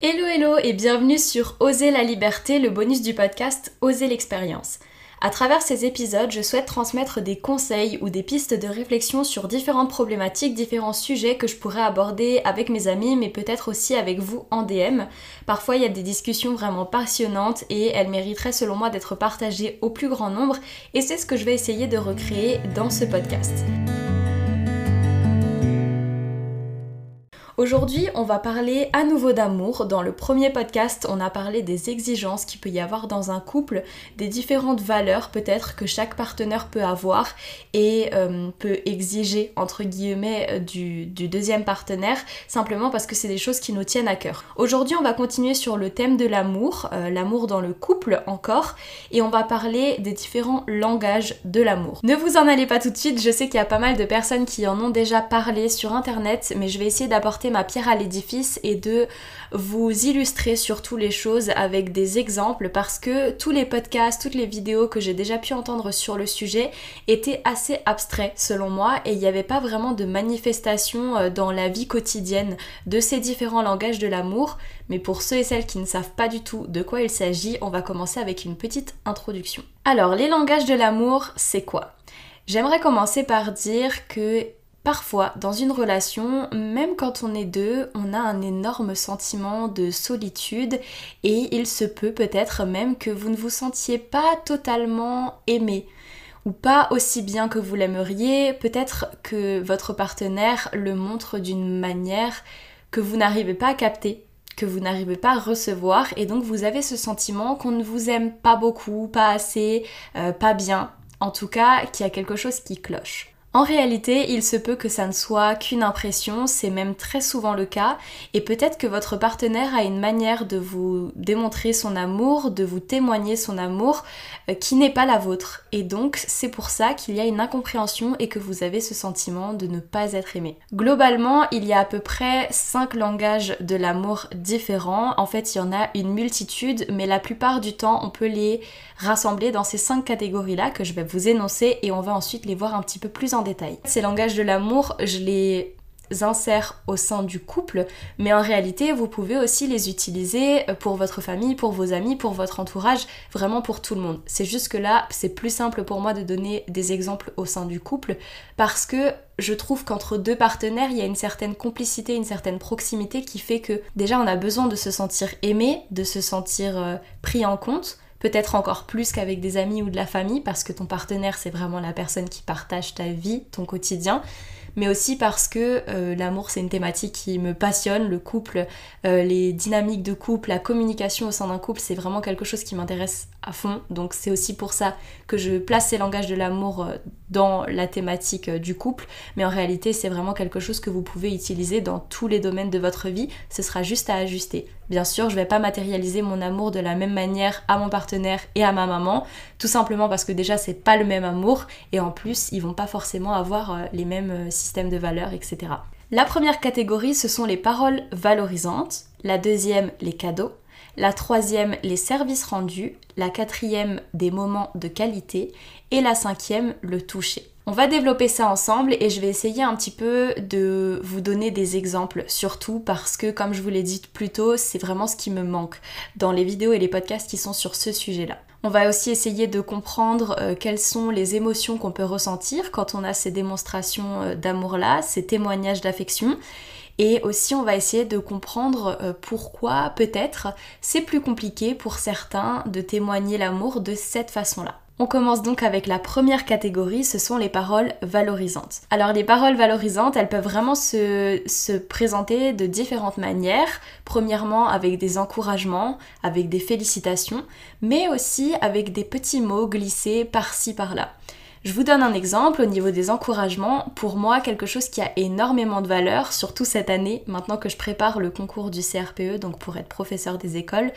Hello hello et bienvenue sur Oser la liberté, le bonus du podcast Oser l'expérience. À travers ces épisodes, je souhaite transmettre des conseils ou des pistes de réflexion sur différentes problématiques, différents sujets que je pourrais aborder avec mes amis, mais peut-être aussi avec vous en DM. Parfois, il y a des discussions vraiment passionnantes et elles mériteraient selon moi d'être partagées au plus grand nombre, et c'est ce que je vais essayer de recréer dans ce podcast. Aujourd'hui, on va parler à nouveau d'amour. Dans le premier podcast, on a parlé des exigences qu'il peut y avoir dans un couple, des différentes valeurs peut-être que chaque partenaire peut avoir et euh, peut exiger entre guillemets euh, du, deuxième partenaire, simplement parce que c'est des choses qui nous tiennent à cœur. Aujourd'hui, on va continuer sur le thème de l'amour, euh, l'amour dans le couple encore, et on va parler des différents langages de l'amour. Ne vous en allez pas tout de suite, je sais qu'il y a pas mal de personnes qui en ont déjà parlé sur internet, mais je vais essayer d'apporter ma pierre à l'édifice et de vous illustrer surtout les choses avec des exemples parce que tous les podcasts, toutes les vidéos que j'ai déjà pu entendre sur le sujet étaient assez abstraits selon moi et il n'y avait pas vraiment de manifestation euh, dans la vie quotidienne de ces différents langages de l'amour. Mais pour ceux et celles qui ne savent pas du tout de quoi il s'agit, on va commencer avec une petite introduction. Alors, les langages de l'amour, c'est quoi? J'aimerais commencer par dire que Parfois, dans une relation, même quand on est deux, on a un énorme sentiment de solitude et il se peut peut-être même que vous ne vous sentiez pas totalement aimé ou pas aussi bien que vous l'aimeriez, peut-être que votre partenaire le montre d'une manière que vous n'arrivez pas à capter, que vous n'arrivez pas à recevoir et donc vous avez ce sentiment qu'on ne vous aime pas beaucoup, pas assez, euh, pas bien, en tout cas qu'il y a quelque chose qui cloche. En réalité, il se peut que ça ne soit qu'une impression, c'est même très souvent le cas, et peut-être que votre partenaire a une manière de vous démontrer son amour, de vous témoigner son amour, euh, qui n'est pas la vôtre. Et donc, c'est pour ça qu'il y a une incompréhension et que vous avez ce sentiment de ne pas être aimé. Globalement, il y a à peu près 5 langages de l'amour différents. En fait, il y en a une multitude, mais la plupart du temps, on peut les rassembler dans ces 5 catégories-là que je vais vous énoncer et on va ensuite les voir un petit peu plus en détail. Ces langages de l'amour, je les insère au sein du couple, mais en réalité, vous pouvez aussi les utiliser pour votre famille, pour vos amis, pour votre entourage, vraiment pour tout le monde. C'est juste que là, c'est plus simple pour moi de donner des exemples au sein du couple parce que je trouve qu'entre deux partenaires, il y a une certaine complicité, une certaine proximité qui fait que déjà on a besoin de se sentir aimé, de se sentir euh, pris en compte peut-être encore plus qu'avec des amis ou de la famille, parce que ton partenaire, c'est vraiment la personne qui partage ta vie, ton quotidien mais aussi parce que euh, l'amour c'est une thématique qui me passionne, le couple, euh, les dynamiques de couple, la communication au sein d'un couple, c'est vraiment quelque chose qui m'intéresse fond. Donc c'est aussi pour ça que je place ces langages de l'amour euh, dans la thématique du couple, mais en réalité c'est vraiment quelque chose que vous pouvez utiliser dans tous les domaines de votre vie, ce sera juste à ajuster. Bien sûr, je vais pas matérialiser mon amour de la même manière à mon partenaire et à ma maman, tout simplement parce que déjà c'est pas le même amour et en plus ils vont pas forcément avoir les mêmes système de valeurs, etc. La première catégorie, ce sont les paroles valorisantes, la deuxième, les cadeaux, la troisième, les services rendus, la quatrième, des moments de qualité, et la cinquième, le toucher. On va développer ça ensemble et je vais essayer un petit peu de vous donner des exemples, surtout parce que comme je vous l'ai dit plus tôt, c'est vraiment ce qui me manque dans les vidéos et les podcasts qui sont sur ce sujet-là. On va aussi essayer de comprendre euh, quelles sont les émotions qu'on peut ressentir quand on a ces démonstrations euh, d'amour-là, ces témoignages d'affection. Et aussi, on va essayer de comprendre euh, pourquoi peut-être c'est plus compliqué pour certains de témoigner l'amour de cette façon-là. On commence donc avec la première catégorie, ce sont les paroles valorisantes. Alors les paroles valorisantes, elles peuvent vraiment se, se, présenter de différentes manières. Premièrement avec des encouragements, avec des félicitations, mais aussi avec des petits mots glissés par-ci par-là. Je vous donne un exemple au niveau des encouragements. Pour moi, quelque chose qui a énormément de valeur, surtout cette année, maintenant que je prépare le concours du CRPE, donc pour être professeur des écoles,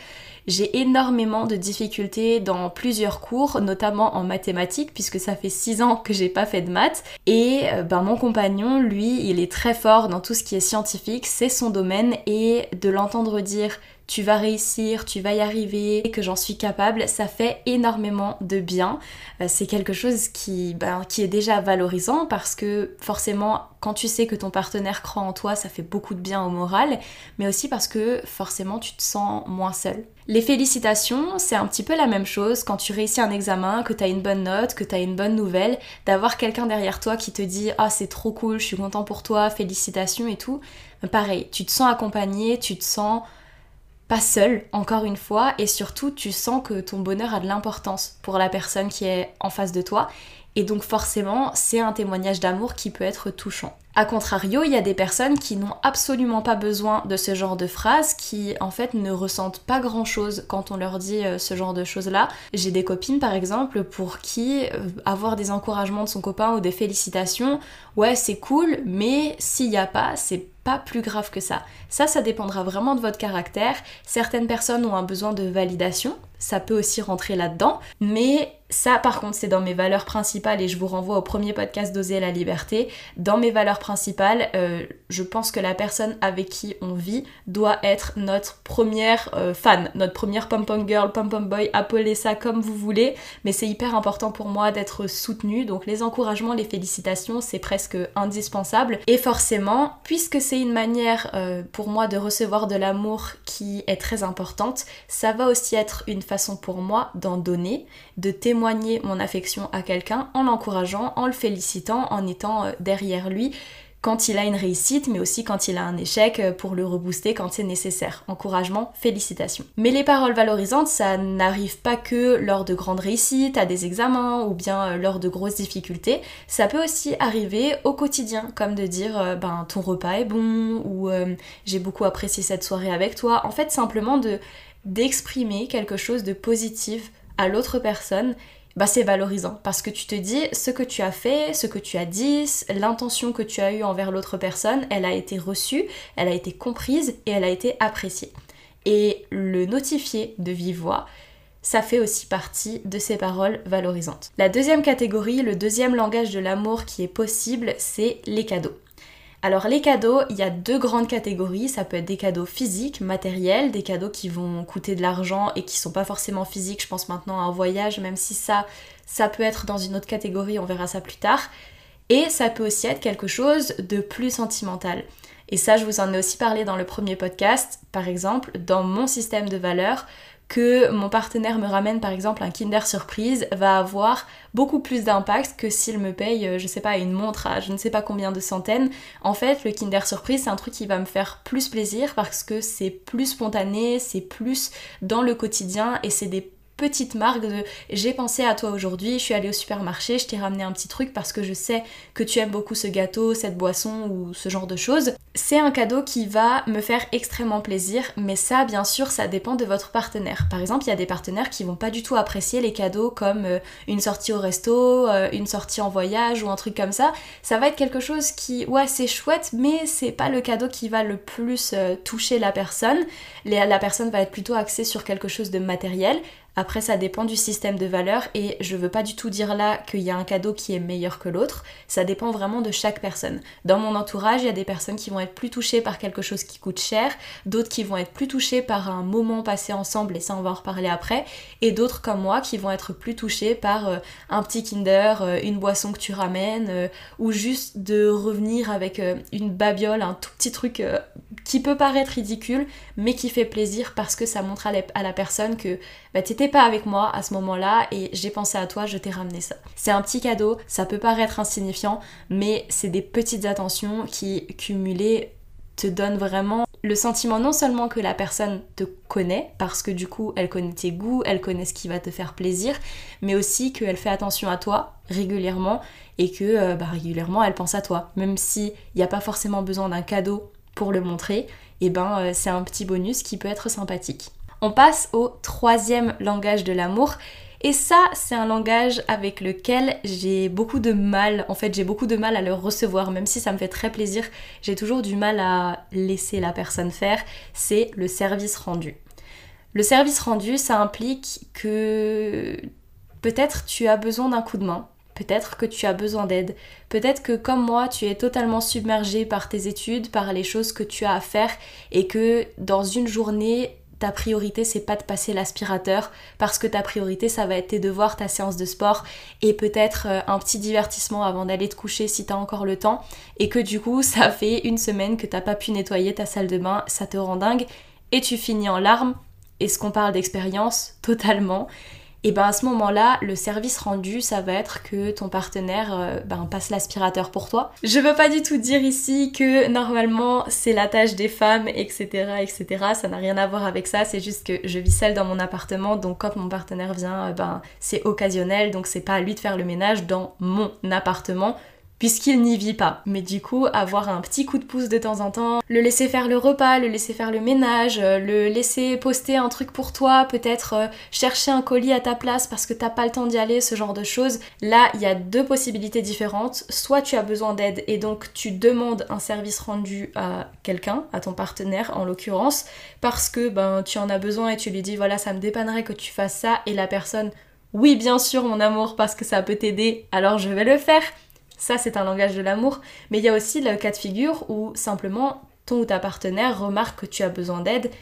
j'ai énormément de difficultés dans plusieurs cours, notamment en mathématiques, puisque ça fait 6 ans que j'ai pas fait de maths. Et euh, ben, mon compagnon, lui, il est très fort dans tout ce qui est scientifique, c'est son domaine, et de l'entendre dire tu vas réussir, tu vas y arriver, que j'en suis capable, ça fait énormément de bien. Euh, c'est quelque chose ben, qui est déjà valorisant parce que forcément quand tu sais que ton partenaire croit en toi, ça fait beaucoup de bien au moral, mais aussi parce que forcément tu te sens moins seul. Les félicitations, c'est un petit peu la même chose quand tu réussis un examen, que tu as une bonne note, que tu as une bonne nouvelle, d'avoir quelqu'un derrière toi qui te dit "Ah, c'est trop cool, je suis content pour toi, félicitations" et tout. Pareil, tu te sens accompagné, tu te sens seul, encore une fois, et surtout tu sens que ton bonheur a de l'importance pour la personne qui est en face de toi et donc forcément, c'est un témoignage d'amour qui peut être touchant. A contrario, il y a des personnes qui n'ont absolument pas besoin de ce genre de phrases, qui en fait ne ressentent pas grand chose quand on leur dit euh, ce genre de choses-là. J'ai des copines par exemple pour qui euh, avoir des encouragements de son copain ou des félicitations, ouais c'est cool, mais s'il n'y a pas, c'est pas plus grave que ça. Ça, ça dépendra vraiment de votre caractère. Certaines personnes ont un besoin de validation, ça peut aussi rentrer là-dedans, mais ça par contre c'est dans mes valeurs principales et je vous renvoie au premier podcast d'oser la liberté. Dans mes valeurs principales, euh, je pense que la personne avec qui on vit doit être notre première euh, fan, notre première pom-pom girl, pom-pom boy, appelez ça comme vous voulez, mais c'est hyper important pour moi d'être soutenue, donc les encouragements, les félicitations, c'est presque indispensable. Et forcément, puisque c'est une manière euh, pour moi de recevoir de l'amour qui est très importante, ça va aussi être une façon pour moi d'en donner, de témoigner mon affection à quelqu'un en l'encourageant, en le félicitant, en étant euh, derrière lui quand il a une réussite, mais aussi quand il a un échec euh, pour le rebooster quand c'est nécessaire. Encouragement, félicitations. Mais les paroles valorisantes, ça n'arrive pas que lors de grandes réussites, à des examens ou bien euh, lors de grosses difficultés. Ça peut aussi arriver au quotidien, comme de dire ben ton repas est bon ou j'ai beaucoup apprécié cette soirée avec toi. En fait, simplement de d'exprimer quelque chose de positif à l'autre personne bah c'est valorisant parce que tu te dis ce que tu as fait, ce que tu as dit, l'intention que tu as eue envers l'autre personne, elle a été reçue, elle a été comprise et elle a été appréciée. Et le notifier de vive voix, ça fait aussi partie de ces paroles valorisantes. La deuxième catégorie, le deuxième langage de l'amour qui est possible, c'est les cadeaux. Alors les cadeaux, il y a deux grandes catégories. Ça peut être des cadeaux physiques, matériels, des cadeaux qui vont coûter de l'argent et qui sont pas forcément physiques. Je pense maintenant à un voyage, même si ça, ça peut être dans une autre catégorie, on verra ça plus tard. Et ça peut aussi être quelque chose de plus sentimental. Et ça, je vous en ai aussi parlé dans le premier podcast. Par exemple, dans mon système de valeurs, que mon partenaire me ramène par exemple un Kinder Surprise va avoir beaucoup plus d'impact que s'il me paye, euh, je sais pas, une montre à je ne sais pas combien de centaines. En fait, le Kinder Surprise, c'est un truc qui va me faire plus plaisir parce que c'est plus spontané, c'est plus dans le quotidien et c'est des petite marque de j'ai pensé à toi aujourd'hui, je suis allée au supermarché, je t'ai ramené un petit truc parce que je sais que tu aimes beaucoup ce gâteau, cette boisson ou ce genre de choses. C'est un cadeau qui va me faire extrêmement plaisir, mais ça bien sûr ça dépend de votre partenaire. Par exemple, il y a des partenaires qui vont pas du tout apprécier les cadeaux comme euh, une sortie au resto, euh, une sortie en voyage ou un truc comme ça. Ça va être quelque chose qui ouais, c'est chouette, mais c'est pas le cadeau qui va le plus euh, toucher la personne. La personne va être plutôt axée sur quelque chose de matériel. Après, ça dépend du système de valeurs et je veux pas du tout dire là qu'il y a un cadeau qui est meilleur que l'autre. Ça dépend vraiment de chaque personne. Dans mon entourage, il y a des personnes qui vont être plus touchées par quelque chose qui coûte cher, d'autres qui vont être plus touchées par un moment passé ensemble et ça on va en reparler après, et d'autres comme moi qui vont être plus touchées par euh, un petit Kinder, euh, une boisson que tu ramènes euh, ou juste de revenir avec une babiole, un tout petit truc qui peut paraître ridicule mais qui fait plaisir parce que ça montre à la, personne que bah, t'étais pas avec moi à ce moment-là et j'ai pensé à toi, je t'ai ramené ça. C'est un petit cadeau, ça peut paraître insignifiant, mais c'est des petites attentions qui, cumulées, te donnent vraiment le sentiment non seulement que la personne te connaît, parce que du coup elle connaît tes goûts, elle connaît ce qui va te faire plaisir, mais aussi qu'elle fait attention à toi régulièrement et que euh, bah, régulièrement elle pense à toi. Même s'il n'y a pas forcément besoin d'un cadeau pour le montrer, et eh ben euh, c'est un petit bonus qui peut être sympathique. On passe au troisième langage de l'amour. Et ça, c'est un langage avec lequel j'ai beaucoup de mal, en fait j'ai beaucoup de mal à le recevoir, même si ça me fait très plaisir, j'ai toujours du mal à laisser la personne faire, c'est le service rendu. Le service rendu, ça implique que peut-être tu as besoin d'un coup de main, peut-être que tu as besoin d'aide, peut-être que comme moi, tu es totalement submergé par tes études, par les choses que tu as à faire, et que dans une journée, ta priorité c'est pas de passer l'aspirateur parce que ta priorité ça va être tes devoirs, ta séance de sport et peut-être euh, un petit divertissement avant d'aller te coucher si t'as encore le temps et que du coup ça fait une semaine que t'as pas pu nettoyer ta salle de bain, ça te rend dingue et tu finis en larmes. Est-ce qu'on parle d'expérience Totalement et ben à ce moment-là, le service rendu, ça va être que ton partenaire euh, ben, passe l'aspirateur pour toi. Je veux pas du tout dire ici que normalement c'est la tâche des femmes, etc., etc. Ça n'a rien à voir avec ça. C'est juste que je vis seule dans mon appartement, donc quand mon partenaire vient, euh, ben c'est occasionnel, donc c'est pas à lui de faire le ménage dans mon appartement puisqu'il n'y vit pas. Mais du coup, avoir un petit coup de pouce de temps en temps, le laisser faire le repas, le laisser faire le ménage, euh, le laisser poster un truc pour toi, peut-être euh, chercher un colis à ta place parce que t'as pas le temps d'y aller, ce genre de choses. Là, il y a deux possibilités différentes. Soit tu as besoin d'aide et donc tu demandes un service rendu à quelqu'un, à ton partenaire en l'occurrence, parce que ben tu en as besoin et tu lui dis voilà, ça me dépannerait que tu fasses ça et la personne oui, bien sûr, mon amour, parce que ça peut t'aider, alors je vais le faire. Ça, c'est un langage de l'amour. Mais il y a aussi le cas de figure où simplement ton ou ta partenaire remarque que tu as besoin d'aide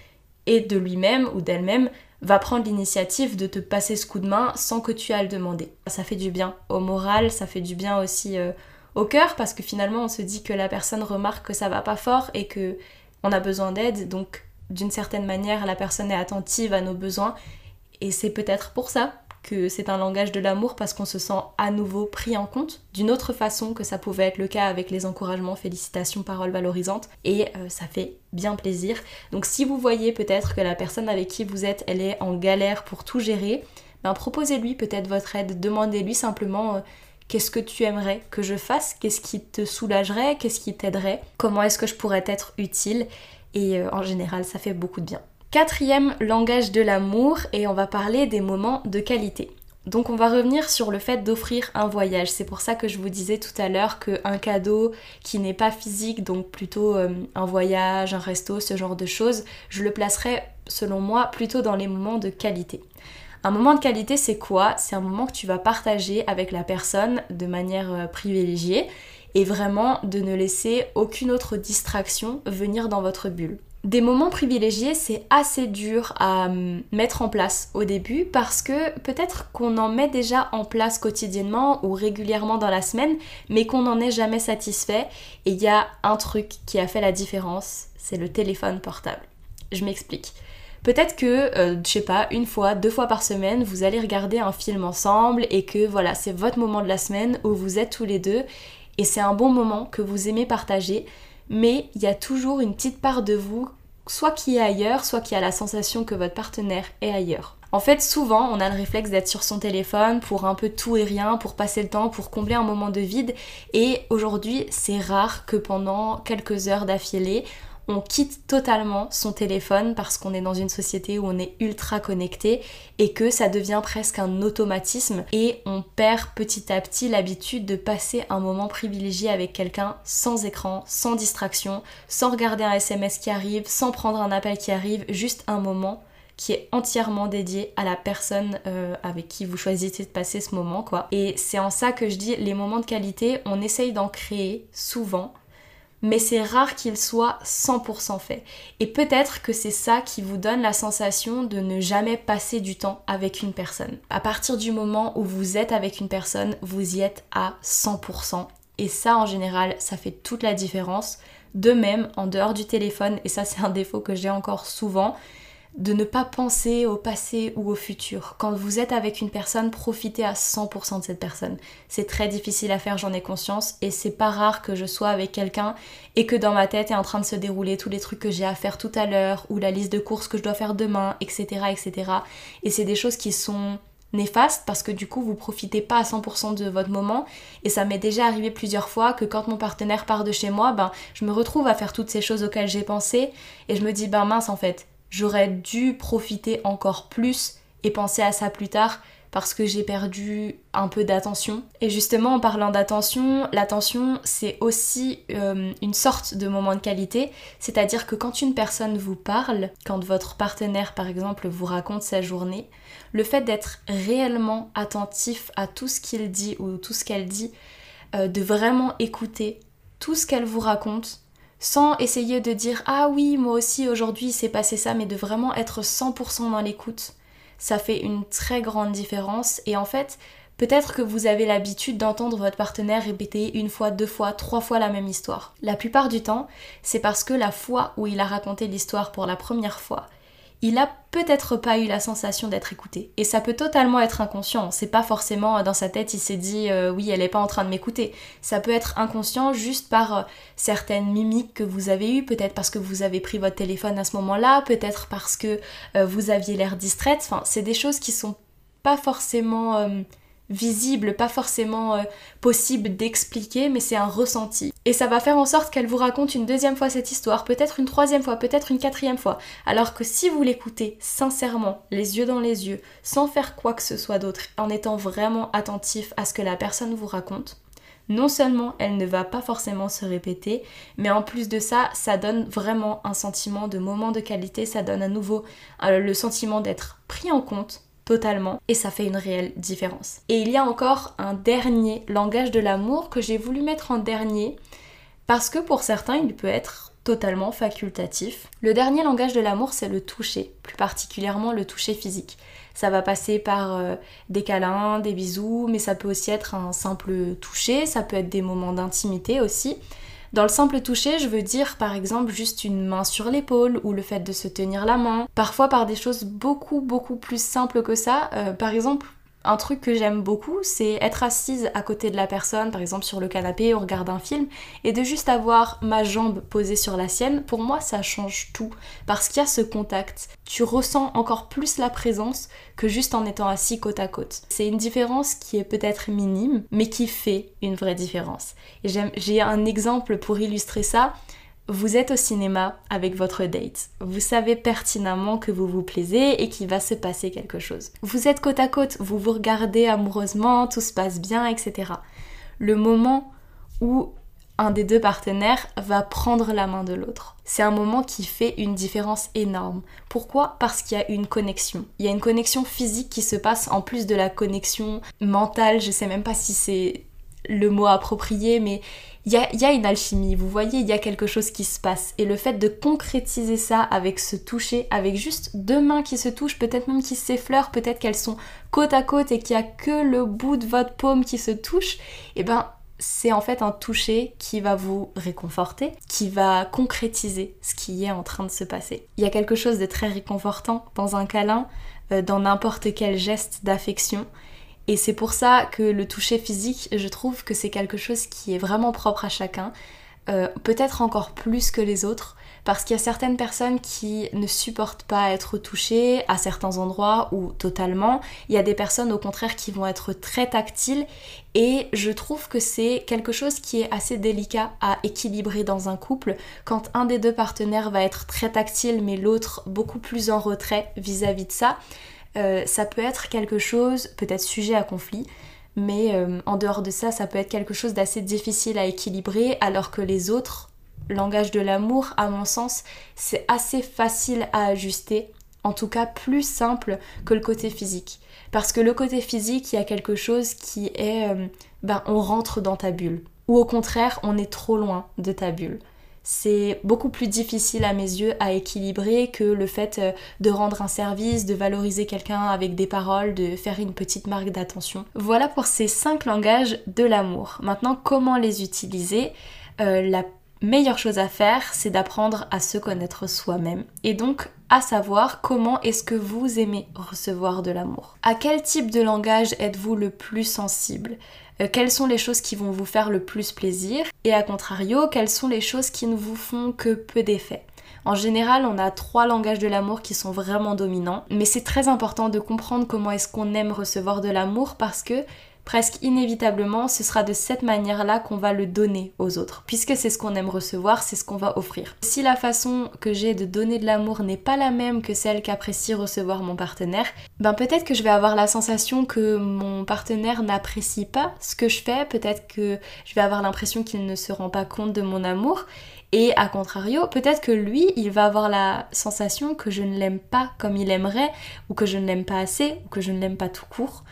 et de lui-même ou d'elle-même va prendre l'initiative de te passer ce coup de main sans que tu aies à le demander. Ça fait du bien au moral, ça fait du bien aussi euh, au cœur parce que finalement on se dit que la personne remarque que ça va pas fort et que on a besoin d'aide donc d'une certaine manière la personne est attentive à nos besoins et c'est peut-être pour ça que c'est un langage de l'amour parce qu'on se sent à nouveau pris en compte d'une autre façon que ça pouvait être le cas avec les encouragements, félicitations, paroles valorisantes et euh, ça fait bien plaisir. Donc si vous voyez peut-être que la personne avec qui vous êtes, elle est en galère pour tout gérer, ben proposez-lui peut-être votre aide, demandez-lui simplement euh, qu'est-ce que tu aimerais que je fasse, qu'est-ce qui te soulagerait, qu'est-ce qui t'aiderait, comment est-ce que je pourrais être utile? Et euh, en général ça fait beaucoup de bien. Quatrième langage de l'amour et on va parler des moments de qualité. Donc on va revenir sur le fait d'offrir un voyage. C'est pour ça que je vous disais tout à l'heure qu'un cadeau qui n'est pas physique, donc plutôt euh, un voyage, un resto, ce genre de choses, je le placerai selon moi plutôt dans les moments de qualité. Un moment de qualité, c'est quoi? C'est un moment que tu vas partager avec la personne de manière euh, privilégiée et vraiment de ne laisser aucune autre distraction venir dans votre bulle. Des moments privilégiés, c'est assez dur à hum, mettre en place au début parce que peut-être qu'on en met déjà en place quotidiennement ou régulièrement dans la semaine, mais qu'on n'en est jamais satisfait. Et il y a un truc qui a fait la différence, c'est le téléphone portable. Je m'explique. Peut-être que, euh, je sais pas, une fois, deux fois par semaine, vous allez regarder un film ensemble et que voilà, c'est votre moment de la semaine où vous êtes tous les deux et c'est un bon moment que vous aimez partager mais il y a toujours une petite part de vous, soit qui est ailleurs, soit qui a la sensation que votre partenaire est ailleurs. En fait, souvent, on a le réflexe d'être sur son téléphone pour un peu tout et rien, pour passer le temps, pour combler un moment de vide. Et aujourd'hui, c'est rare que pendant quelques heures d'affilée, on quitte totalement son téléphone parce qu'on est dans une société où on est ultra connecté et que ça devient presque un automatisme et on perd petit à petit l'habitude de passer un moment privilégié avec quelqu'un sans écran, sans distraction, sans regarder un SMS qui arrive, sans prendre un appel qui arrive, juste un moment qui est entièrement dédié à la personne euh, avec qui vous choisissez de passer ce moment quoi. Et c'est en ça que je dis les moments de qualité, on essaye d'en créer souvent mais c'est rare qu'il soit 100% fait. Et peut-être que c'est ça qui vous donne la sensation de ne jamais passer du temps avec une personne. À partir du moment où vous êtes avec une personne, vous y êtes à 100%. Et ça, en général, ça fait toute la différence. De même, en dehors du téléphone, et ça c'est un défaut que j'ai encore souvent, de ne pas penser au passé ou au futur. Quand vous êtes avec une personne, profitez à 100% de cette personne. C'est très difficile à faire, j'en ai conscience, et c'est pas rare que je sois avec quelqu'un et que dans ma tête est en train de se dérouler tous les trucs que j'ai à faire tout à l'heure, ou la liste de courses que je dois faire demain, etc. etc. Et c'est des choses qui sont néfastes parce que du coup vous profitez pas à 100% de votre moment et ça m'est déjà arrivé plusieurs fois que quand mon partenaire part de chez moi ben je me retrouve à faire toutes ces choses auxquelles j'ai pensé et je me dis ben mince en fait j'aurais dû profiter encore plus et penser à ça plus tard parce que j'ai perdu un peu d'attention. Et justement, en parlant d'attention, l'attention, c'est aussi euh, une sorte de moment de qualité, c'est-à-dire que quand une personne vous parle, quand votre partenaire, par exemple, vous raconte sa journée, le fait d'être réellement attentif à tout ce qu'il dit ou tout ce qu'elle dit, euh, de vraiment écouter tout ce qu'elle vous raconte, sans essayer de dire ah oui moi aussi aujourd'hui c'est passé ça mais de vraiment être 100% dans l'écoute ça fait une très grande différence et en fait Peut-être que vous avez l'habitude d'entendre votre partenaire répéter une fois, deux fois, trois fois la même histoire. La plupart du temps, c'est parce que la fois où il a raconté l'histoire pour la première fois, il a peut-être pas eu la sensation d'être écouté. Et ça peut totalement être inconscient. C'est pas forcément euh, dans sa tête, il s'est dit euh, oui, elle est pas en train de m'écouter. Ça peut être inconscient juste par euh, certaines mimiques que vous avez eues, peut-être parce que vous avez pris votre téléphone à ce moment-là, peut-être parce que vous aviez l'air distraite. Enfin, c'est des choses qui sont pas forcément visible, pas forcément euh, possible d'expliquer, mais c'est un ressenti. Et ça va faire en sorte qu'elle vous raconte une deuxième fois cette histoire, peut-être une troisième fois, peut-être une quatrième fois. Alors que si vous l'écoutez sincèrement, les yeux dans les yeux, sans faire quoi que ce soit d'autre, en étant vraiment attentif à ce que la personne vous raconte, non seulement elle ne va pas forcément se répéter, mais en plus de ça, ça donne vraiment un sentiment de moment de qualité, ça donne à nouveau euh, le sentiment d'être pris en compte, totalement et ça fait une réelle différence. Et il y a encore un dernier langage de l'amour que j'ai voulu mettre en dernier parce que pour certains il peut être totalement facultatif. Le dernier langage de l'amour c'est le toucher, plus particulièrement le toucher physique. Ça va passer par euh, des câlins, des bisous, mais ça peut aussi être un simple toucher, ça peut être des moments d'intimité aussi. Dans le simple toucher, je veux dire par exemple juste une main sur l'épaule ou le fait de se tenir la main. Parfois par des choses beaucoup beaucoup plus simples que ça. Euh, par exemple, un truc que j'aime beaucoup, c'est être assise à côté de la personne, par exemple sur le canapé, on regarde un film, et de juste avoir ma jambe posée sur la sienne, pour moi ça change tout, parce qu'il y a ce contact. Tu ressens encore plus la présence que juste en étant assis côte à côte. C'est une différence qui est peut-être minime, mais qui fait une vraie différence. J'ai un exemple pour illustrer ça. Vous êtes au cinéma avec votre date. Vous savez pertinemment que vous vous plaisez et qu'il va se passer quelque chose. Vous êtes côte à côte, vous vous regardez amoureusement, tout se passe bien, etc. Le moment où un des deux partenaires va prendre la main de l'autre. C'est un moment qui fait une différence énorme. Pourquoi? Parce qu'il y a une connexion. Il y a une connexion physique qui se passe en plus de la connexion mentale. Je sais même pas si c'est le mot approprié, mais il y a, une alchimie, vous voyez, il y a quelque chose qui se passe. Et le fait de concrétiser ça avec ce toucher, avec juste deux mains qui se touchent, peut-être même qui s'effleurent, peut-être qu'elles sont côte à côte et qu'il n'y a que le bout de votre paume qui se touche, et eh ben c'est en fait un toucher qui va vous réconforter, qui va concrétiser ce qui est en train de se passer. Il y a quelque chose de très réconfortant dans un câlin, euh, dans n'importe quel geste d'affection, et c'est pour ça que le toucher physique, je trouve que c'est quelque chose qui est vraiment propre à chacun, euh, peut-être encore plus que les autres, parce qu'il y a certaines personnes qui ne supportent pas être touchées à certains endroits ou totalement. Il y a des personnes au contraire qui vont être très tactiles et je trouve que c'est quelque chose qui est assez délicat à équilibrer dans un couple quand un des deux partenaires va être très tactile mais l'autre beaucoup plus en retrait vis à -vis de ça. Euh, ça peut être quelque chose, peut-être sujet à conflit, mais euh, en dehors de ça, ça peut être quelque chose d'assez difficile à équilibrer, alors que les autres langages de l'amour, à mon sens, c'est assez facile à ajuster, en tout cas plus simple que le côté physique. Parce que le côté physique, il y a quelque chose qui est, euh, ben, on rentre dans ta bulle. Ou au contraire, on est trop loin de ta bulle c'est beaucoup plus difficile à mes yeux à équilibrer que le fait euh, de rendre un service, de valoriser quelqu'un avec des paroles, de faire une petite marque d'attention. Voilà pour ces cinq langages de l'amour. Maintenant, comment les utiliser? Euh, La meilleure chose à faire, c'est d'apprendre à se connaître soi-même et donc à savoir comment est-ce que vous aimez recevoir de l'amour. À quel type de langage êtes-vous le plus sensible? Euh, quelles sont les choses qui vont vous faire le plus plaisir? Et à contrario, quelles sont les choses qui ne vous font que peu d'effet? En général, on a trois langages de l'amour qui sont vraiment dominants, mais c'est très important de comprendre comment est-ce qu'on aime recevoir de l'amour parce que presque inévitablement, ce sera de cette manière-là qu'on va le donner aux autres, puisque c'est ce qu'on aime recevoir, c'est ce qu'on va offrir. Si la façon que j'ai de donner de l'amour n'est pas la même que celle qu'apprécie recevoir mon partenaire, ben peut-être que je vais avoir la sensation que mon partenaire n'apprécie pas ce que je fais, peut-être que je vais avoir l'impression qu'il ne se rend pas compte de mon amour, et à contrario, peut-être que lui, il va avoir la sensation que je ne l'aime pas comme il aimerait, ou que je ne l'aime pas assez, ou que je ne l'aime pas tout court.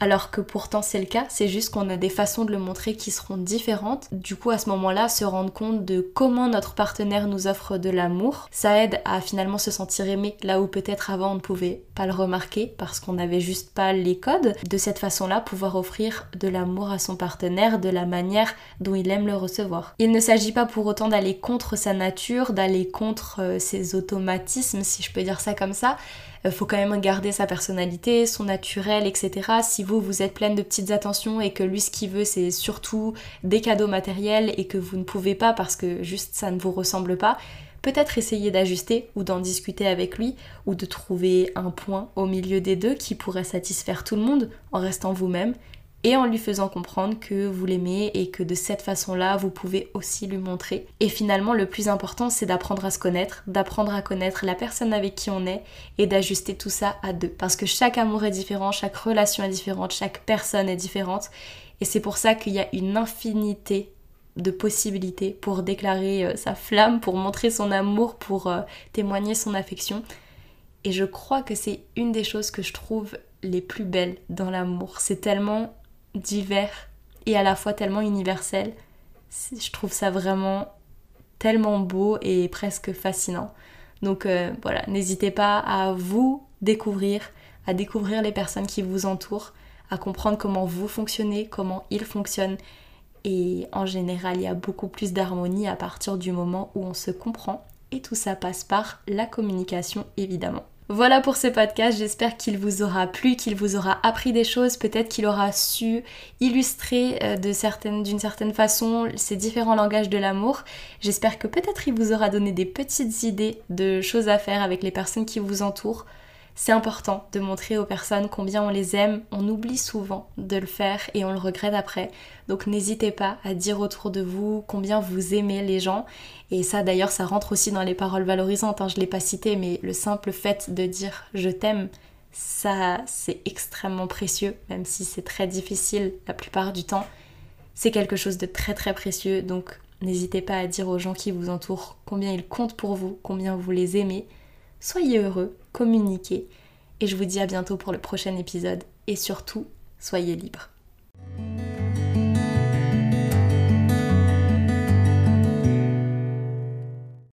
Alors que pourtant c'est le cas, c'est juste qu'on a des façons de le montrer qui seront différentes. Du coup, à ce moment-là, se rendre compte de comment notre partenaire nous offre de l'amour, ça aide à finalement se sentir aimé là où peut-être avant on ne pouvait pas le remarquer parce qu'on n'avait juste pas les codes. De cette façon-là, pouvoir offrir de l'amour à son partenaire de la manière dont il aime le recevoir. Il ne s'agit pas pour autant d'aller contre sa nature, d'aller contre euh, ses automatismes, si je peux dire ça comme ça, faut quand même garder sa personnalité, son naturel, etc. Si vous, vous êtes pleine de petites attentions et que lui, ce qu'il veut, c'est surtout des cadeaux matériels et que vous ne pouvez pas parce que juste ça ne vous ressemble pas, peut-être essayer d'ajuster ou d'en discuter avec lui ou de trouver un point au milieu des deux qui pourrait satisfaire tout le monde en restant vous-même et en lui faisant comprendre que vous l'aimez et que de cette façon-là, vous pouvez aussi lui montrer. Et finalement, le plus important, c'est d'apprendre à se connaître, d'apprendre à connaître la personne avec qui on est et d'ajuster tout ça à deux. Parce que chaque amour est différent, chaque relation est différente, chaque personne est différente. Et c'est pour ça qu'il y a une infinité de possibilités pour déclarer euh, sa flamme, pour montrer son amour, pour euh, témoigner son affection. Et je crois que c'est une des choses que je trouve les plus belles dans l'amour. C'est tellement divers et à la fois tellement universel. Je trouve ça vraiment tellement beau et presque fascinant. Donc euh, voilà, n'hésitez pas à vous découvrir, à découvrir les personnes qui vous entourent, à comprendre comment vous fonctionnez, comment ils fonctionnent. Et en général, il y a beaucoup plus d'harmonie à partir du moment où on se comprend. Et tout ça passe par la communication, évidemment. Voilà pour ce podcast, j'espère qu'il vous aura plu, qu'il vous aura appris des choses, peut-être qu'il aura su illustrer euh, d'une certaine, certaine façon ces différents langages de l'amour. J'espère que peut-être il vous aura donné des petites idées de choses à faire avec les personnes qui vous entourent. C'est important de montrer aux personnes combien on les aime. On oublie souvent de le faire et on le regrette après. Donc n'hésitez pas à dire autour de vous combien vous aimez les gens. Et ça d'ailleurs, ça rentre aussi dans les paroles valorisantes. Hein. Je ne l'ai pas cité, mais le simple fait de dire je t'aime, ça c'est extrêmement précieux, même si c'est très difficile la plupart du temps. C'est quelque chose de très très précieux. Donc n'hésitez pas à dire aux gens qui vous entourent combien ils comptent pour vous, combien vous les aimez soyez heureux, communiquez, et je vous dis à bientôt pour le prochain épisode, et surtout, soyez libres.